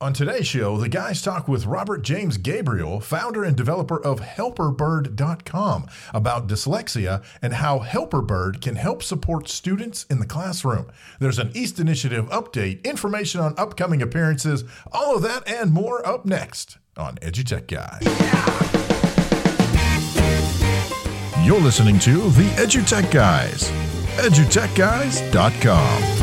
On today's show, the guys talk with Robert James Gabriel, founder and developer of HelperBird.com, about dyslexia and how HelperBird can help support students in the classroom. There's an East Initiative update, information on upcoming appearances, all of that and more up next on EduTech Guys. You're listening to the EduTech Guys, edutechguys.com.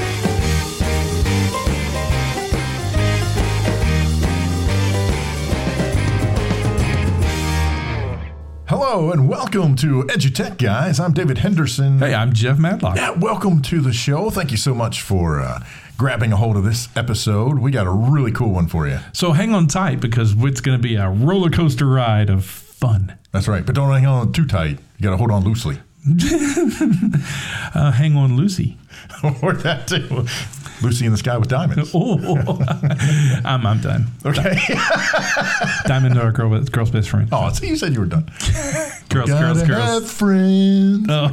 Hello and welcome to EduTech Guys. I'm David Henderson. Hey, I'm Jeff Madlock. Yeah, welcome to the show. Thank you so much for uh, grabbing a hold of this episode. We got a really cool one for you. So hang on tight because it's going to be a roller coaster ride of fun. That's right, but don't hang on too tight. You got to hold on loosely. uh, hang on, Lucy. or that too. Lucy in the Sky with Diamonds. oh, I'm, I'm done. Okay. Diamond our girl, girl's best friend. Oh, so you said you were done. girls, girls, girls. Have friends. Oh.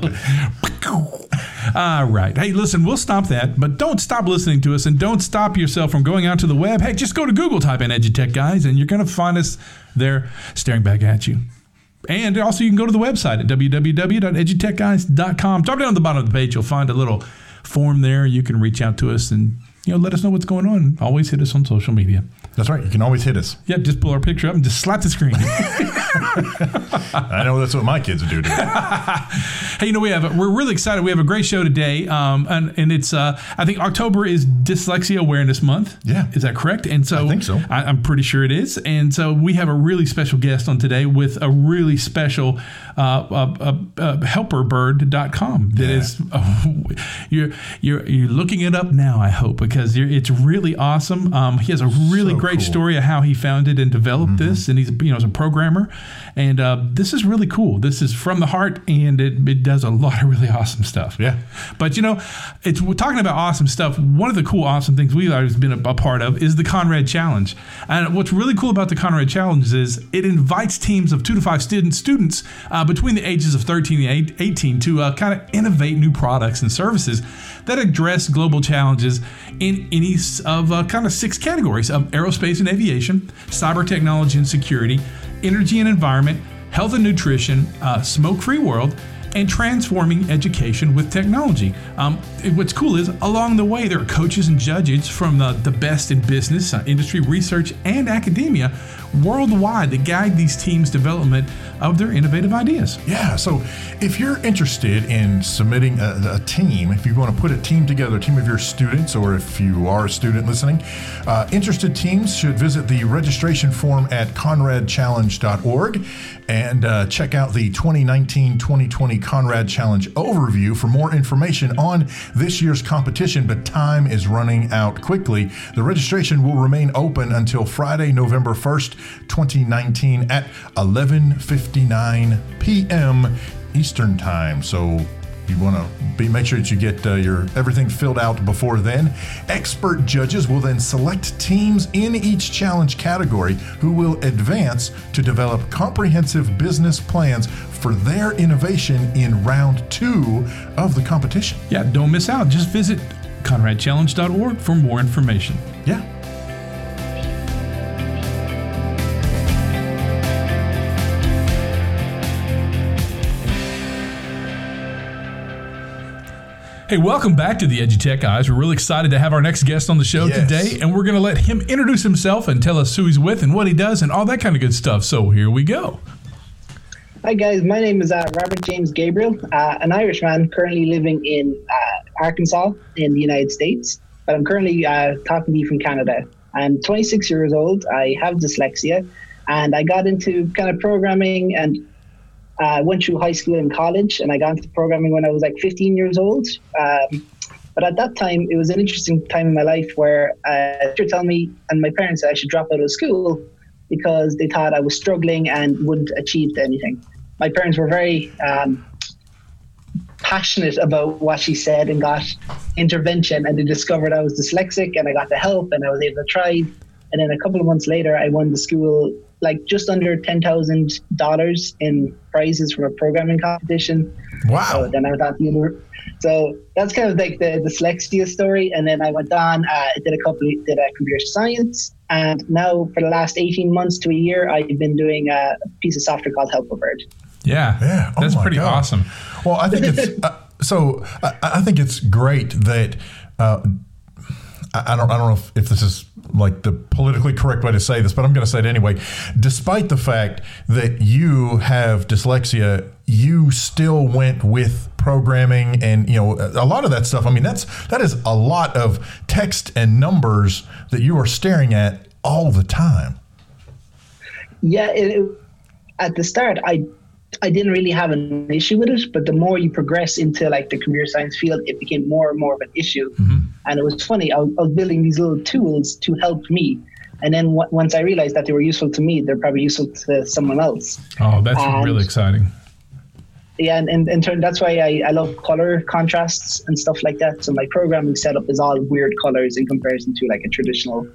All right. Hey, listen, we'll stop that, but don't stop listening to us and don't stop yourself from going out to the web. Hey, just go to Google, type in EduTech Guys, and you're going to find us there staring back at you. And also, you can go to the website at www.edutechguys.com. Drop down at the bottom of the page, you'll find a little form there. You can reach out to us and you know let us know what's going on. Always hit us on social media. That's right. You can always hit us. Yeah, just pull our picture up and just slap the screen. I know that's what my kids do. hey, you know we have we're really excited. We have a great show today, um, and and it's uh, I think October is Dyslexia Awareness Month. Yeah, is that correct? And so I think so. I, am pretty sure it is. And so we have a really special guest on today with a really special uh, uh, uh, uh helperbird.com that yeah. is you're you're you're looking it up now. I hope because it's really awesome. Um, he has a really so great cool. story of how he founded and developed mm-hmm. this, and he's you know as a programmer, and uh, this is really cool. This is from the heart, and it, it does a lot of really awesome stuff. Yeah. But you know, it's we're talking about awesome stuff. One of the cool, awesome things we've always been a, a part of is the Conrad Challenge. And what's really cool about the Conrad Challenge is it invites teams of two to five students students uh, between the ages of 13 and 18 to uh, kind of innovate new products and services that address global challenges in any of uh, kind of six categories of aerospace and aviation, cyber technology and security, energy and environment, health and nutrition, uh, smoke free world, and transforming education with technology. Um, what's cool is along the way, there are coaches and judges from the, the best in business, uh, industry research, and academia worldwide that guide these teams' development of their innovative ideas. Yeah, so if you're interested in submitting a, a team, if you want to put a team together, a team of your students, or if you are a student listening, uh, interested teams should visit the registration form at conradchallenge.org and uh, check out the 2019 2020 Conrad Challenge overview for more information on this year's competition. But time is running out quickly. The registration will remain open until Friday, November 1st, 2019 at 11:59 p.m. Eastern Time. So You want to be make sure that you get uh, your everything filled out before then. Expert judges will then select teams in each challenge category who will advance to develop comprehensive business plans for their innovation in round two of the competition. Yeah, don't miss out. Just visit conradchallenge.org for more information. Yeah. Hey, welcome back to the EduTech Guys. We're really excited to have our next guest on the show Yes. today, and we're going to let him introduce himself and tell us who he's with and what he does and all that kind of good stuff. So here we go. Hi guys, my name is uh, Robert James Gabriel, uh, an Irishman currently living in uh, Arkansas in the United States. But I'm currently uh, talking to you from Canada. I'm 26 years old. I have dyslexia, and I got into kind of programming and uh, went through high school and college, and I got into programming when I was like 15 years old. Um, but at that time, it was an interesting time in my life where uh, teacher told me and my parents that I should drop out of school because they thought I was struggling and wouldn't achieve anything. My parents were very um, passionate about what she said and got intervention, and they discovered I was dyslexic and I got the help and I was able to thrive. And then a couple of months later, I won the school like just under ten thousand dollars in prizes from a programming competition. Wow. So then I went on to university. So that's kind of like the dyslexia story. And then I went on, uh, did a couple, did a computer science. And now for the last 18 months to a year, I've been doing a piece of software called HelperBird. Yeah, Yeah. Oh that's my pretty God. awesome. Well, I think it's uh, so. I, I think it's great that uh, I, don't. I don't know if, if this is like the politically correct way to say this, but I'm going to say it anyway. Despite the fact that you have dyslexia, you still went with programming and you know a lot of that stuff. I mean, that's that is a lot of text and numbers that you are staring at all the time. Yeah, it, at the start, I I didn't really have an issue with it, but the more you progress into like the computer science field, it became more and more of an issue. Mm-hmm. And it was funny. I was, I was building these little tools to help me, and then w- once I realized that they were useful to me, they're probably useful to someone else. Oh, that's And- really exciting. Yeah, and, and, and turn, that's why I, I love color contrasts and stuff like that. So my programming setup is all weird colors in comparison to like a traditional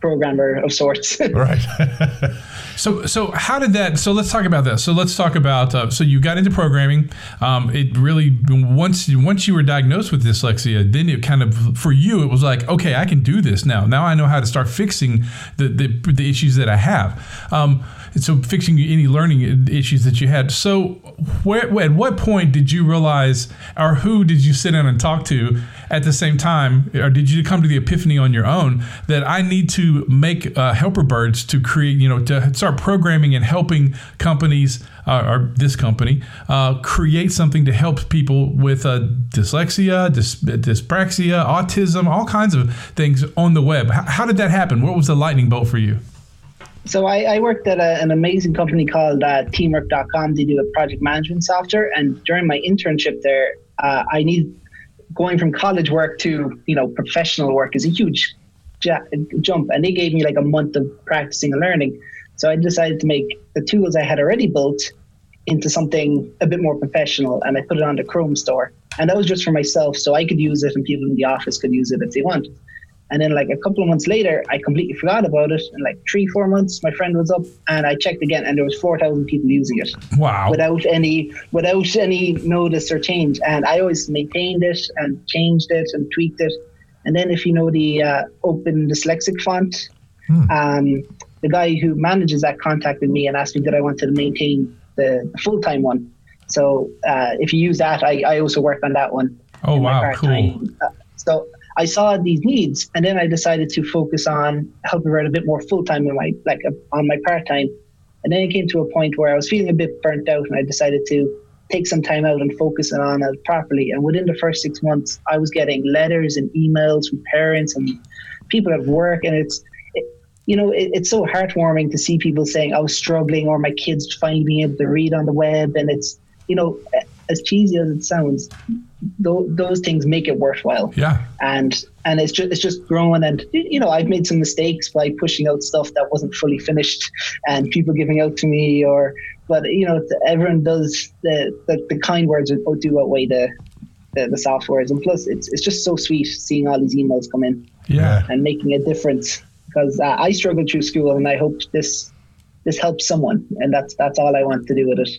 programmer of sorts. Right. So, so how did that? So let's talk about that. So let's talk about. Uh, so you got into programming. Um, it really once once you were diagnosed with dyslexia, then it kind of for you it was like, okay, I can do this now. Now I know how to start fixing the the, the issues that I have. Um, so fixing any learning issues that you had. So where at what point did you realize, or who did you sit down and talk to at the same time, or did you come to the epiphany on your own that I need to make uh, helper birds to create, you know, to start programming and helping companies, uh, or this company, uh, create something to help people with uh, dyslexia, dys- dyspraxia, autism, all kinds of things on the web. How did that happen? What was the lightning bolt for you? So I, I worked at a, an amazing company called uh, Teamwork.com. They do a project management software, and during my internship there, uh, I need going from college work to you know professional work is a huge ja- jump, and they gave me like a month of practicing and learning. So I decided to make the tools I had already built into something a bit more professional, and I put it on the Chrome store, and that was just for myself, so I could use it, and people in the office could use it if they wanted. And then like a couple of months later, I completely forgot about it. And like three, four months, my friend was up and I checked again and there was 4,000 people using it Wow. without any, without any notice or change. And I always maintained it and changed it and tweaked it. And then if you know the uh, OpenDyslexic font, um, the guy who manages that contacted me and asked me did I wanted to maintain the full-time one. So uh, if you use that, I, I also work on that one Oh wow, cool. Uh, so I saw these needs, and then I decided to focus on helping write a bit more full time in my like on my part time. And then it came to a point where I was feeling a bit burnt out, and I decided to take some time out and focus on it properly. And within the first six months, I was getting letters and emails from parents and people at work, and it's. You know, it, it's so heartwarming to see people saying I was struggling, or my kids finally being able to read on the web, and it's, you know, as cheesy as it sounds, th- those things make it worthwhile Yeah. and and it's just it's just growing and you know I've made some mistakes by pushing out stuff that wasn't fully finished and people giving out to me or but you know everyone does the the, the kind words do outweigh the the, the softwares. And plus, it's it's just so sweet seeing all these emails come in Yeah. and making a difference. Because uh, I struggled through school, and I hope this this helps someone, and that's that's all I want to do with it.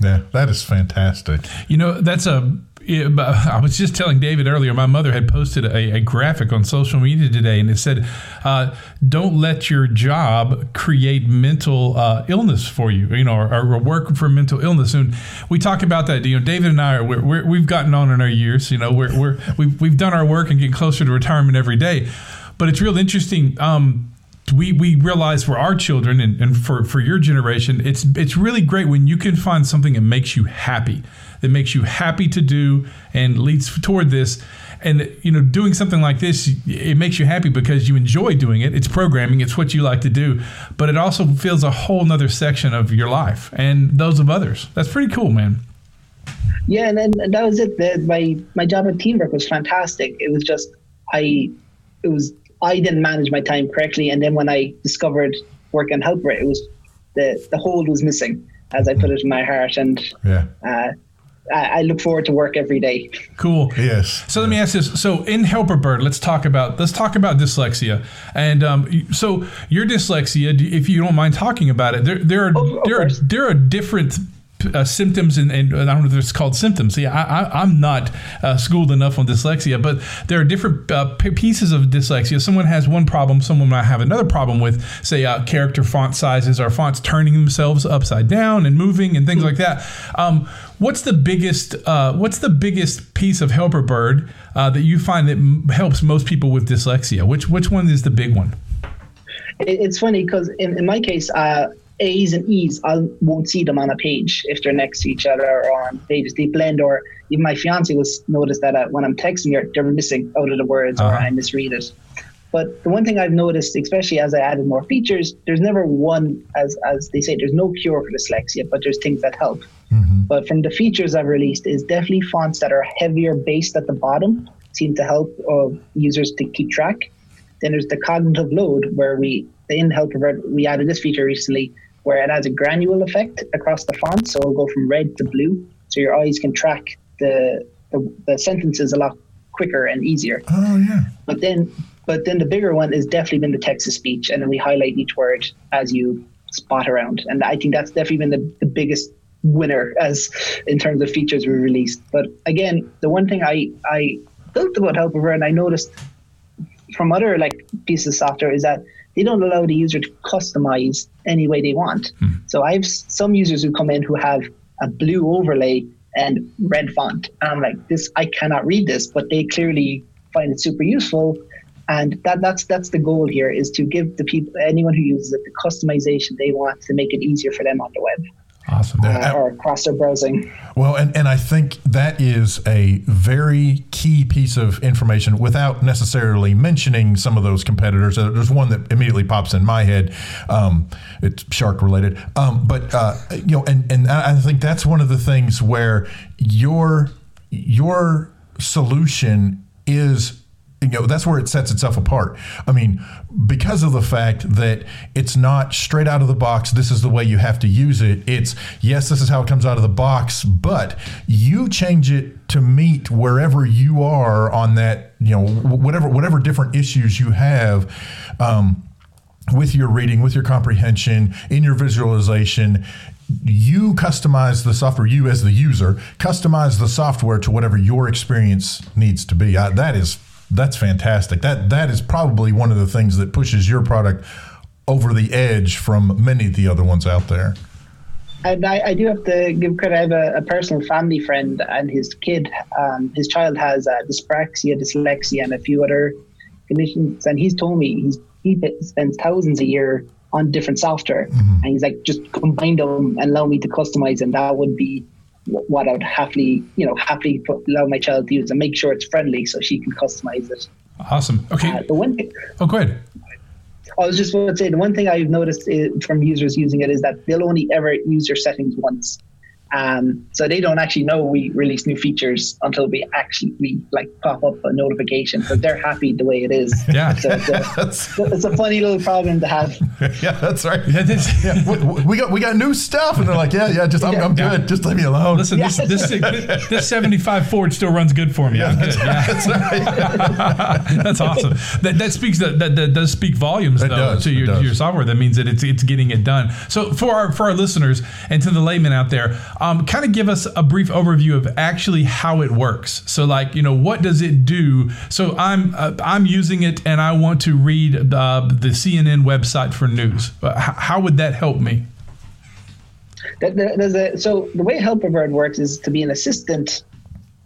Yeah, that is fantastic. You know, that's a. I was just telling David earlier. My mother had posted a, a graphic on social media today, and it said, uh, "Don't let your job create mental uh, illness for you. You know, or, or work for mental illness." And we talk about that. You know, David and I are we're, we're, we've gotten on in our years. You know, we're, we're we've we've done our work and getting closer to retirement every day. But it's real interesting. Um, we we realize for our children and, and for, for your generation, it's it's really great when you can find something that makes you happy, that makes you happy to do and leads toward this. And you know, doing something like this, it makes you happy because you enjoy doing it. It's programming, it's what you like to do, but it also fills a whole nother section of your life and those of others. That's pretty cool, man. Yeah, and then that was it. The, my my job at Teamwork was fantastic. It was just I, it was I didn't manage my time correctly, and then when I discovered work and helper, it was the the hold was missing, as I put it in my heart, and Yeah. uh, I, I look forward to work every day. Cool. Yes. So let me ask this. So in Helper Bird, let's talk about let's talk about dyslexia. And um, so your dyslexia, if you don't mind talking about it, there there are Of- of there are there are different. Uh, symptoms and, and I don't know if it's called symptoms. Yeah, I, I'm not uh, schooled enough on dyslexia, but there are different uh, pieces of dyslexia. Someone has one problem, someone might have another problem with, say, uh, character font sizes or fonts turning themselves upside down and moving and things like that. Um, what's the biggest uh, What's the biggest piece of Helper Bird uh, that you find that m- helps most people with dyslexia? Which which one is the big one? It's funny because in, in my case, uh, A's and E's, I won't see them on a page if they're next to each other or on pages. They blend, or even my fiance will notice that uh, when I'm texting her, they're missing out of the words or Uh-huh. I misread it. But the one thing I've noticed, especially as I added more features, there's never one, as as they say, there's no cure for dyslexia, but there's things that help. But from the features I've released, is definitely fonts that are heavier based at the bottom seem to help uh, users to keep track. Then there's the cognitive load, where we the in Helper we added this feature recently, where it has a granule effect across the font, so it'll go from red to blue, so your eyes can track the the, the sentences a lot quicker and easier. Oh yeah. But then, but then the bigger one has definitely been the text to speech, and then we highlight each word as you spot around. And I think that's definitely been the, the biggest winner as in terms of features we released. But again, the one thing I I built about Helper and I noticed from other like pieces of software is that they don't allow the user to customize any way they want. Hmm. So I have some users who come in who have a blue overlay and red font, and I'm like, this I cannot read this, but they clearly find it super useful. And that, that's that's the goal here is to give the people anyone who uses it the customization they want to make it easier for them on the web Awesome. uh, or across their browsing. Well, and, and I think that is a very key piece of information without necessarily mentioning some of those competitors. Uh, There's one that immediately pops in my head. Um, it's shark related. Um, but, uh, you know, and, and I I think that's one of the things where your, your solution is you know that's where it sets itself apart i mean because of the fact that it's not straight out of the box this is the way you have to use it it's yes this is how it comes out of the box but you change it to meet wherever you are on that you know whatever whatever different issues you have um, with your reading, with your comprehension, in your visualization, you customize the software, you as the user, customize the software to whatever your experience needs to be. Uh, that is that's fantastic. That that is probably one of the things that pushes your product over the edge from many of the other ones out there. And I, I do have to give credit. I have a, a personal family friend, and his kid, um, his child has uh, dyspraxia, dyslexia, and a few other conditions. And he's told me he's, he spends thousands a year on different software, and he's like, just combine them and allow me to customize, and that would be what I would happily, you know, happily put, allow my child to use and make sure it's friendly so she can customize it. Awesome. Uh, Okay. the one thing, Oh, go ahead. I was just going to say the one thing I've noticed i from users using it is that they'll only ever use your settings once. Um, so they don't actually know we release new features until we actually we like pop up a notification because they're happy the way it is. Yeah, so it's, a, it's a funny little problem to have. yeah, that's right. Yeah, this, yeah, we, we, got we got new stuff, and they're like, yeah, yeah, just I'm, I'm good. Just leave me alone. Listen, this, this, this 75 Ford still runs good for me. Yeah, that's, yeah. that's right. that's awesome. That that speaks that, that, that does speak volumes though does, to your, to your software. That means that it's it's getting it done. So for our for our listeners and to the layman out there um, kind of give us a brief overview of actually how it works. So, like, you know, what does it do? So, I'm uh, I'm using it, and I want to read the, the CNN website for news. Uh, how would that help me? A, so the way Helperbird works is to be an assistant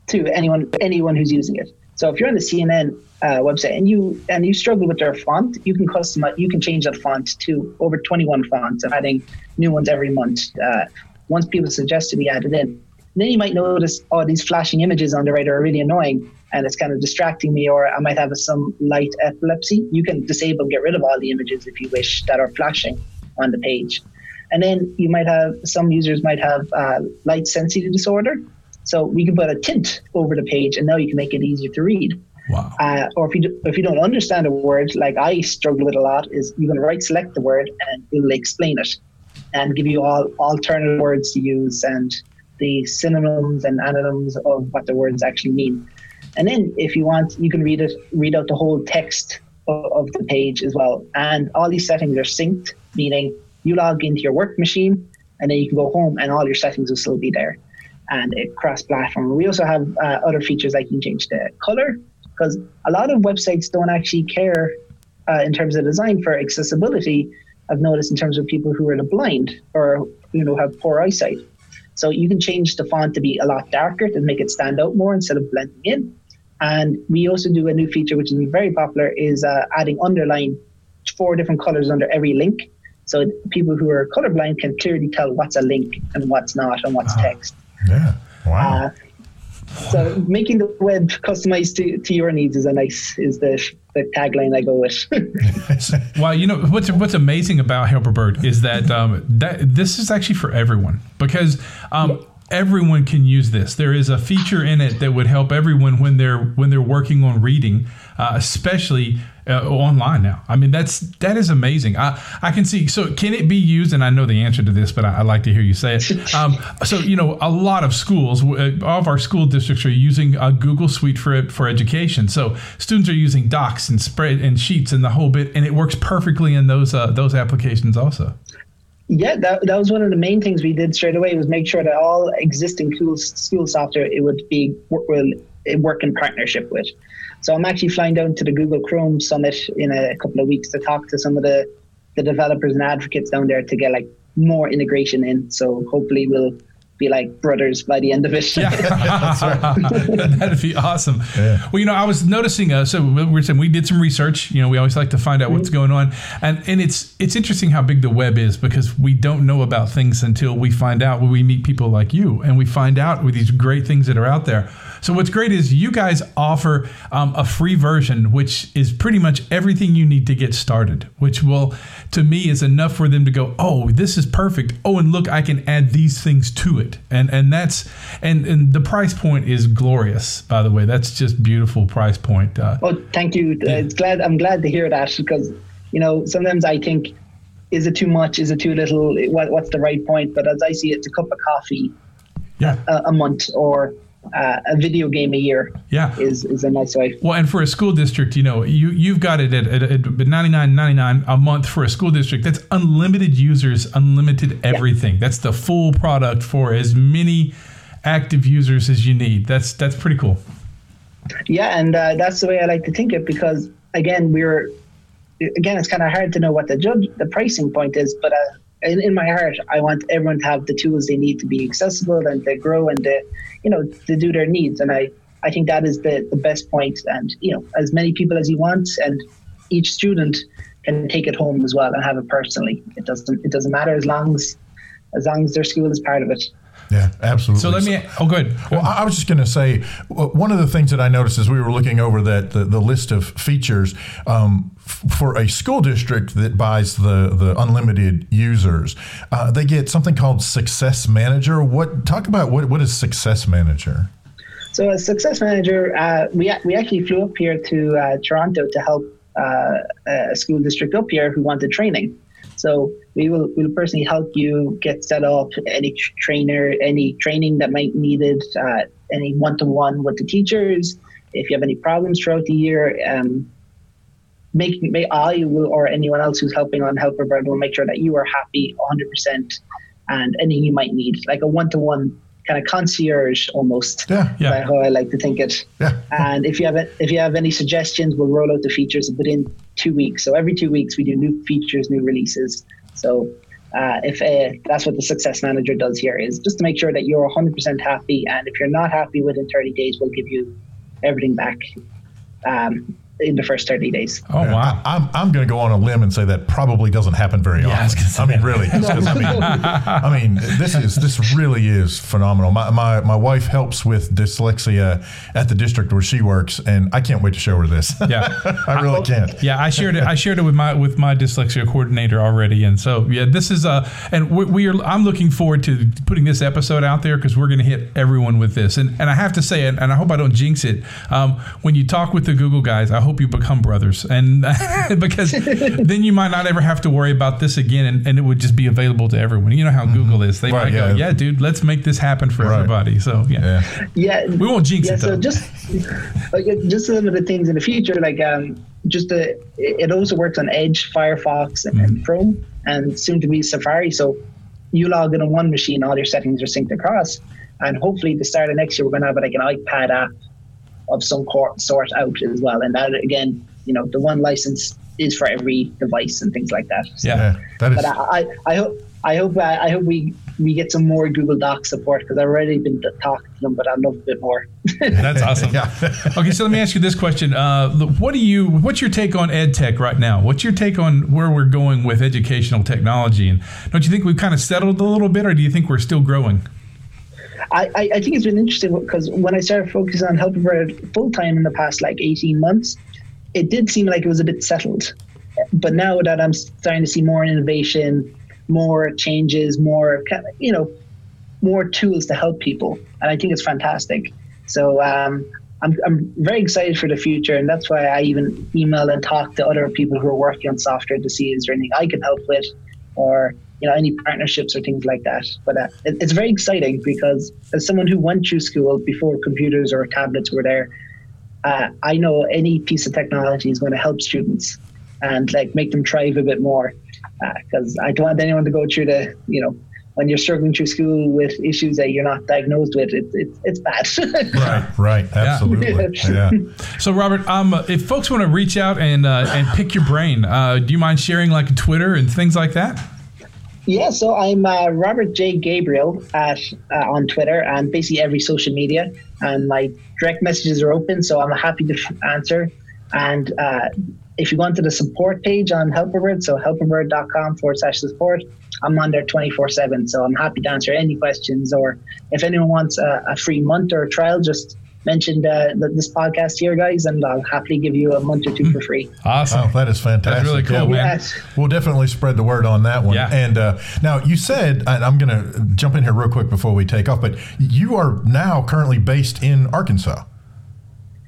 to anyone anyone who's using it. So if you're on the CNN uh, website and you and you struggle with their font, you can customize, you can change that font to over 21 fonts and adding new ones every month. Uh, once people suggest to be added in. And then you might notice, oh, these flashing images on the right are really annoying and it's kind of distracting me, or I might have some light epilepsy. You can disable and get rid of all the images if you wish that are flashing on the page. And then you might have some users might have uh, light sensitive disorder. So we can put a tint over the page, and now you can make it easier to read. Wow. Uh, or if you do, if you don't understand a word, like I struggle with a lot, is you can right select the word and it will explain it and give you all alternative words to use and the synonyms and antonyms of what the words actually mean. And then if you want, you can read it, read out the whole text of, of the page as well. And all these settings are synced, meaning you log into your work machine and then you can go home and all your settings will still be there. And it cross platform. We also have uh, other features like you can change the color because a lot of websites don't actually care uh, in terms of design for accessibility I've noticed in terms of people who are the blind or you know have poor eyesight. So you can change the font to be a lot darker to make it stand out more instead of blending in. And we also do a new feature which is very popular is uh, adding underline four different colors under every link. So people who are colorblind can clearly tell what's a link and what's not and what's text. Yeah. Wow. Uh, so making the web customized to, to your needs is a nice is the the tagline I go with. well, you know what's what's amazing about Helperbird is that um, that this is actually for everyone because um, everyone can use this. There is a feature in it that would help everyone when they're when they're working on reading, uh, especially uh, online now. I mean, that's that is amazing. I I can see. So can it be used? And I know the answer to this, but I, would like to hear you say it. Um, so you know, a lot of schools, uh, all of our school districts are using a Google Suite for for education. So students are using Docs and spread and Sheets and the whole bit, and it works perfectly in those uh, those applications also. Yeah, that, that was one of the main things we did straight away was make sure that all existing school, school software it would be will work in partnership with. So I'm actually flying down to the Google Chrome Summit in a couple of weeks to talk to some of the, the developers and advocates down there to get like more integration in. So hopefully we'll be like brothers by the end of it. Yeah, that'd be awesome. Yeah. Well, you know, I was noticing. Uh, so we were saying we did some research. You know, we always like to find out mm-hmm. what's going on, and and it's it's interesting how big the web is because we don't know about things until we find out when we meet people like you, and we find out with these great things that are out there. So what's great is you guys offer um, a free version, which is pretty much everything you need to get started, which will, to me, is enough for them to go, oh, this is perfect. Oh, and look, I can add these things to it, and and that's and and the price point is glorious. By the way, that's just beautiful price point. Uh, oh, thank you. Yeah. It's glad I'm glad to hear that because you know sometimes I think is it too much? Is it too little? What, what's the right point? But as I see it, it's a cup of coffee yeah. a, a month or uh, a video game a year yeah. is, is a nice way. Well, and for a school district, you know, you, you've got it at, at, at 99.99 a month for a school district. That's unlimited users, unlimited everything. Yeah. That's the full product for as many active users as you need. That's that's pretty cool. Yeah, and uh, that's the way I like to think it because again, we're again, it's kind of hard to know what the judge the pricing point is, but uh, in, in my heart, I want everyone to have the tools they need to be accessible and to grow and to, you know, to do their needs. And I, I think that is the, the best point. And, you know, as many people as you want and each student can take it home as well and have it personally. It doesn't, it doesn't matter as long as, as long as their school is part of it. Yeah, absolutely. So let me. Oh, good. Well, I I was just going to say one of the things that I noticed as we were looking over that the, the list of features um, f- for a school district that buys the the unlimited users, uh, they get something called Success Manager. What talk about what what is Success Manager? So as success manager, uh, we we actually flew up here to uh, Toronto to help uh, a school district up here who wanted training. So we will will personally help you get set up any trainer, any training that might needed, uh, any one to one with the teachers. If you have any problems throughout the year, um, make, make I will or anyone else who's helping on Helper Bird will make sure that you are happy 100% and anything you might need, like a one to one kind of concierge almost. Yeah, Yeah. How I like to think it. yeah. And if you have if you have any suggestions, we'll roll out the features within two weeks. So every two weeks we do new features, new releases. So uh, if uh, that's what the success manager does here is just to make sure that you're 100% happy. And if you're not happy within 30 days, we'll give you everything back um, in the first 30 days. Oh wow. I, am I'm going to go on a limb and say that probably doesn't happen very Yeah, often. gonna I mean, really. Just 'cause, I mean, I mean, this is this really is phenomenal. My, my my wife helps with dyslexia at the district where she works, and I can't wait to show her this. Yeah. I really can't. Yeah, I shared it. I shared it with my with my dyslexia coordinator already, and so yeah, this is a and we, we are. I'm looking forward to putting this episode out there because we're going to hit everyone with this, and and I have to say, and, and I hope I don't jinx it. Um, when you talk with the Google guys, I hope you become brothers, and because then you might not ever have to worry about this again, and, and it would just be available to everyone. You know how Google is; they Right, might go, yeah. "Yeah, dude, let's make this happen for Right. everybody." So yeah. Yeah. Yeah, we won't jinx yeah, it though. so just like just some of the things in the future, like um, just the it it also works on Edge, Firefox, and, and Chrome, and soon to be Safari. So you log in on one machine, all your settings are synced across, and hopefully the start of next year we're going to have like an iPad app of some cor- sort out as well. And that again, you know, the one license is for every device and things like that. So- yeah. Yeah. That is. but I, I, I hope I hope uh, I hope we we get some more Google Docs support because I've already been t- talking to them, but I'd love a bit more. That's awesome. Yeah. okay, so let me ask you this question: uh, What do you? What's your take on ed tech right now? What's your take on where we're going with educational technology? And don't you think we've kind of settled a little bit, or do you think we're still growing? I, I, think it's been interesting because when I started focusing on Helperbird full time in the past like 18 months, it did seem like it was a bit settled. But now that I'm starting to see more innovation, more changes, more, you know, more tools to help people. And I think it's fantastic. So um, I'm, I'm very excited for the future. And that's why I even email and talk to other people who are working on software to see is there anything I can help with or you know any partnerships or things like that. But uh, it, it's very exciting because as someone who went through school before computers or tablets were there, uh, I know any piece of technology is going to help students and like make them thrive a bit more. Because I don't want anyone to go through the you know when you're struggling through school with issues that you're not diagnosed with, it's it's it's bad. Right. Right. Absolutely. Yeah. So, Robert, um, if folks want to reach out and uh, and pick your brain, uh, do you mind sharing like Twitter and things like that? Yeah, so I'm uh, Robert J. Gabriel at uh, on Twitter and basically every social media, and my direct messages are open, so I'm happy to answer. And uh, if you go onto the support page on Helperbird, so helperbird.com forward slash support, I'm on there 24 7, so I'm happy to answer any questions. Or if anyone wants a, a free month or a trial, just mention uh, th- this podcast here, guys, and I'll happily give you a month or two for free. Awesome. Oh, that is fantastic. That's really cool, Yeah, man. Yes. We'll definitely spread the word on that one. Yeah. And uh, now you said, and I'm going to jump in here real quick before we take off, but you are now currently based in Arkansas.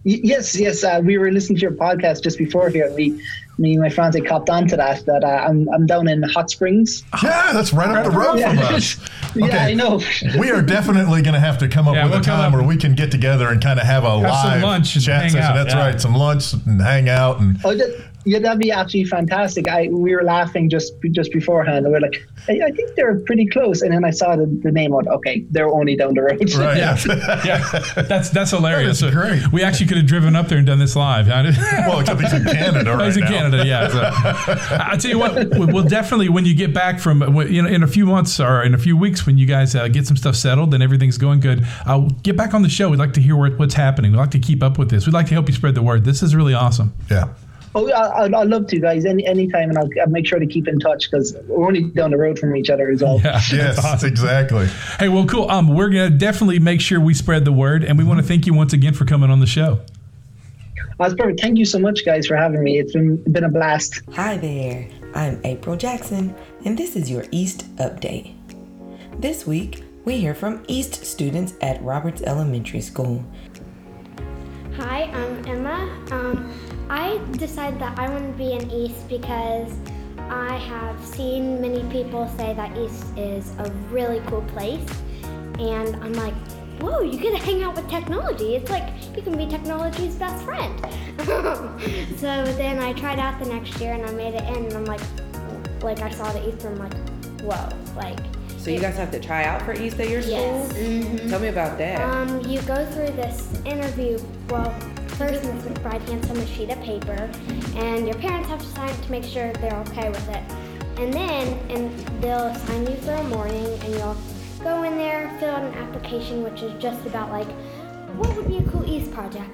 Y- Yes, yes. Uh, we were listening to your podcast just before here. We, me and my friends, had copped onto that. That uh, I'm, I'm down in Hot Springs. Yeah, that's right up the road Yeah. from us. yeah, Okay. I know. We are definitely going to have to come up Yeah, with we'll a time where we can get together and kind of have a Have some live lunch chat session. out, That's yeah. right, some lunch and hang out and Oh, that, yeah, that'd be absolutely fantastic. I we were laughing just just beforehand. And we are like, I, I think they're pretty close. And then I saw the, the name. on. okay, they're only down the road. right. Yeah, yeah, that's that's hilarious. That is great. We actually could have driven up there and done this live. well, except he's in Canada right He's in now. Canada, yeah. So, I tell you what, we- we'll definitely when you get back from you know in a few months or in a few weeks when you guys uh, get some stuff settled and everything's going good, I'll get back on the show. We'd like to hear what, what's happening. We'd like to keep up with this. We'd like to help you spread the word. This is really awesome. Yeah. Oh, I, I'd, I'd love to, guys. Any anytime, and I'll, I'll make sure to keep in touch because we're only down the road from each other as well. Yeah. Yes, exactly. Hey, well, cool. Um, we're gonna definitely make sure we spread the word, and we want to thank you once again for coming on the show. That's perfect. Thank you so much, guys, for having me. It's been been a blast. Hi there, I'm April Jackson, and this is your East Update. This week, we hear from East students at Roberts Elementary School. I decided that I want to be in East because I have seen many people say that East is a really cool place. And I'm like, whoa, you get to hang out with technology. It's like you can be technology's best friend. so then I tried out the next year and I made it in, and I'm like, like I saw the East and I'm like, whoa, like. So you guys have to try out for East at your school? Yes. Tell me about that. Um, you go through this interview. Well, first Ms. McBride hands them a sheet of paper, and your parents have to sign it to make sure they're okay with it. And then, and they'll assign you for a morning, and you'll go in there, fill out an application, which is just about like, what would be a cool East project?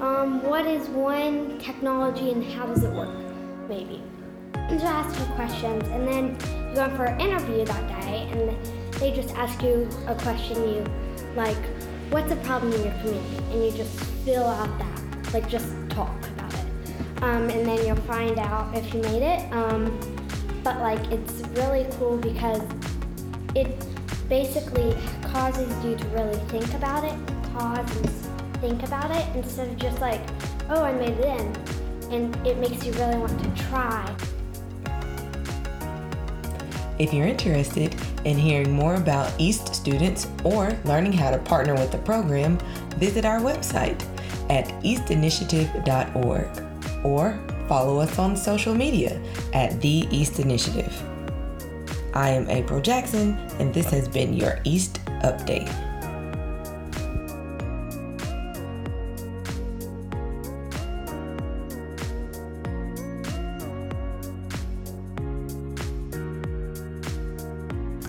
Um, what is one technology, and how does it work? Maybe. And just ask you questions, and then you go in for an interview that day, and they just ask you a question you like, what's a problem in your community? And you just fill out that, like just talk about it. Um, and then you'll find out if you made it. Um, but like, it's really cool because it basically causes you to really think about it, pause and think about it instead of just like, oh, I made it in. And it makes you really want to try. If you're interested in hearing more about East students or learning how to partner with the program, visit our website at eastinitiative.org or follow us on social media at The East Initiative. I am April Jackson, and this has been your East Update.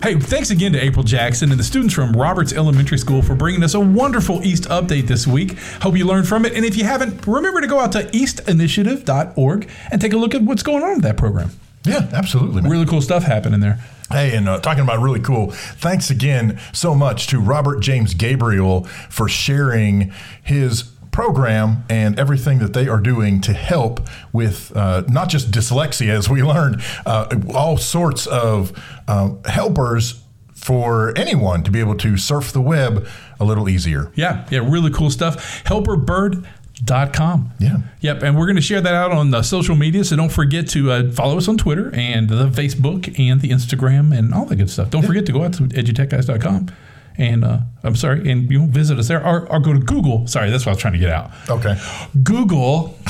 Hey, thanks again to April Jackson and the students from Roberts Elementary School for bringing us a wonderful East update this week. Hope you learned from it. And if you haven't, remember to go out to eastinitiative.org and take a look at what's going on with that program. Yeah, absolutely. man. Really cool stuff happening there. Hey, and uh, talking about really cool, thanks again so much to Robert James Gabriel for sharing his program and everything that they are doing to help with uh, not just dyslexia, as we learned, uh, all sorts of uh, helpers for anyone to be able to surf the web a little easier. Yeah, yeah, really cool stuff. Helperbird.com. Yeah. Yep, and we're going to share that out on the social media. So don't forget to uh, follow us on Twitter and the Facebook and the Instagram and all that good stuff. Don't forget to go out to edutechguys.com and uh, I'm sorry, and you visit us there or, or go to Google. Sorry, that's what I was trying to get out. Okay. Google.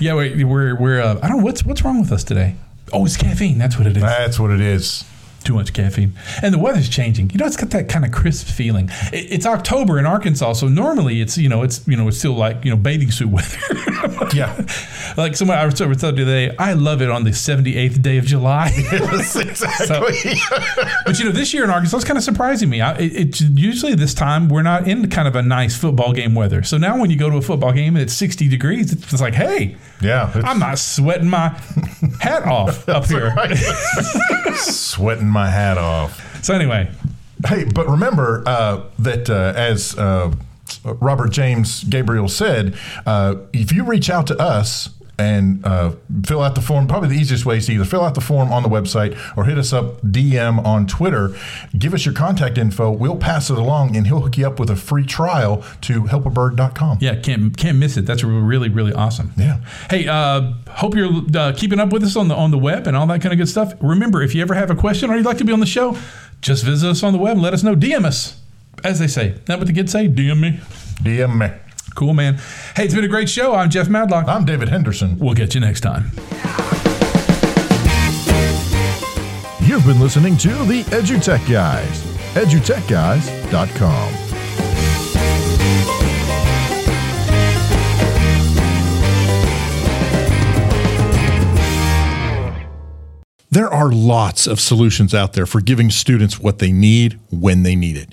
yeah, wait, we're we're uh, I don't know what's what's wrong with us today. Oh, it's caffeine. That's what it is. That's what it is. Too much caffeine, and the weather's changing. You know, it's got that kind of crisp feeling. It, it's October in Arkansas, so normally it's you know it's you know it's still like you know bathing suit weather. Yeah. like someone I was told the other I love it on the seventy eighth day of July. Yes, exactly. But you know, this year in Arkansas, it's kind of surprising me. I, it, it's usually this time we're not in kind of a nice football game weather. So now when you go to a football game and it's 60 degrees, it's just like, hey, yeah. it's I'm not sweating my hat off up here. sweating my hat off. So anyway, Hey, but remember uh, that uh, as uh, Robert James Gabriel said, uh, if you reach out to us and uh, fill out the form, probably the easiest way is to either fill out the form on the website or hit us up DM on Twitter. Give us your contact info. We'll pass it along, and he'll hook you up with a free trial to helperbird.com. yeah, can't can't miss it. That's really really awesome. Yeah. Hey, uh, hope you're uh, keeping up with us on the on the web and all that kind of good stuff. Remember, if you ever have a question or you'd like to be on the show, just visit us on the web and let us know. DM us, as they say. Not what the kids say. DM me. DM me. Cool, man. Hey, it's been a great show. I'm Jeff Madlock. I'm David Henderson. We'll get you next time. You've been listening to the EduTech Guys. EduTechGuys.com. There are lots of solutions out there for giving students what they need when they need it.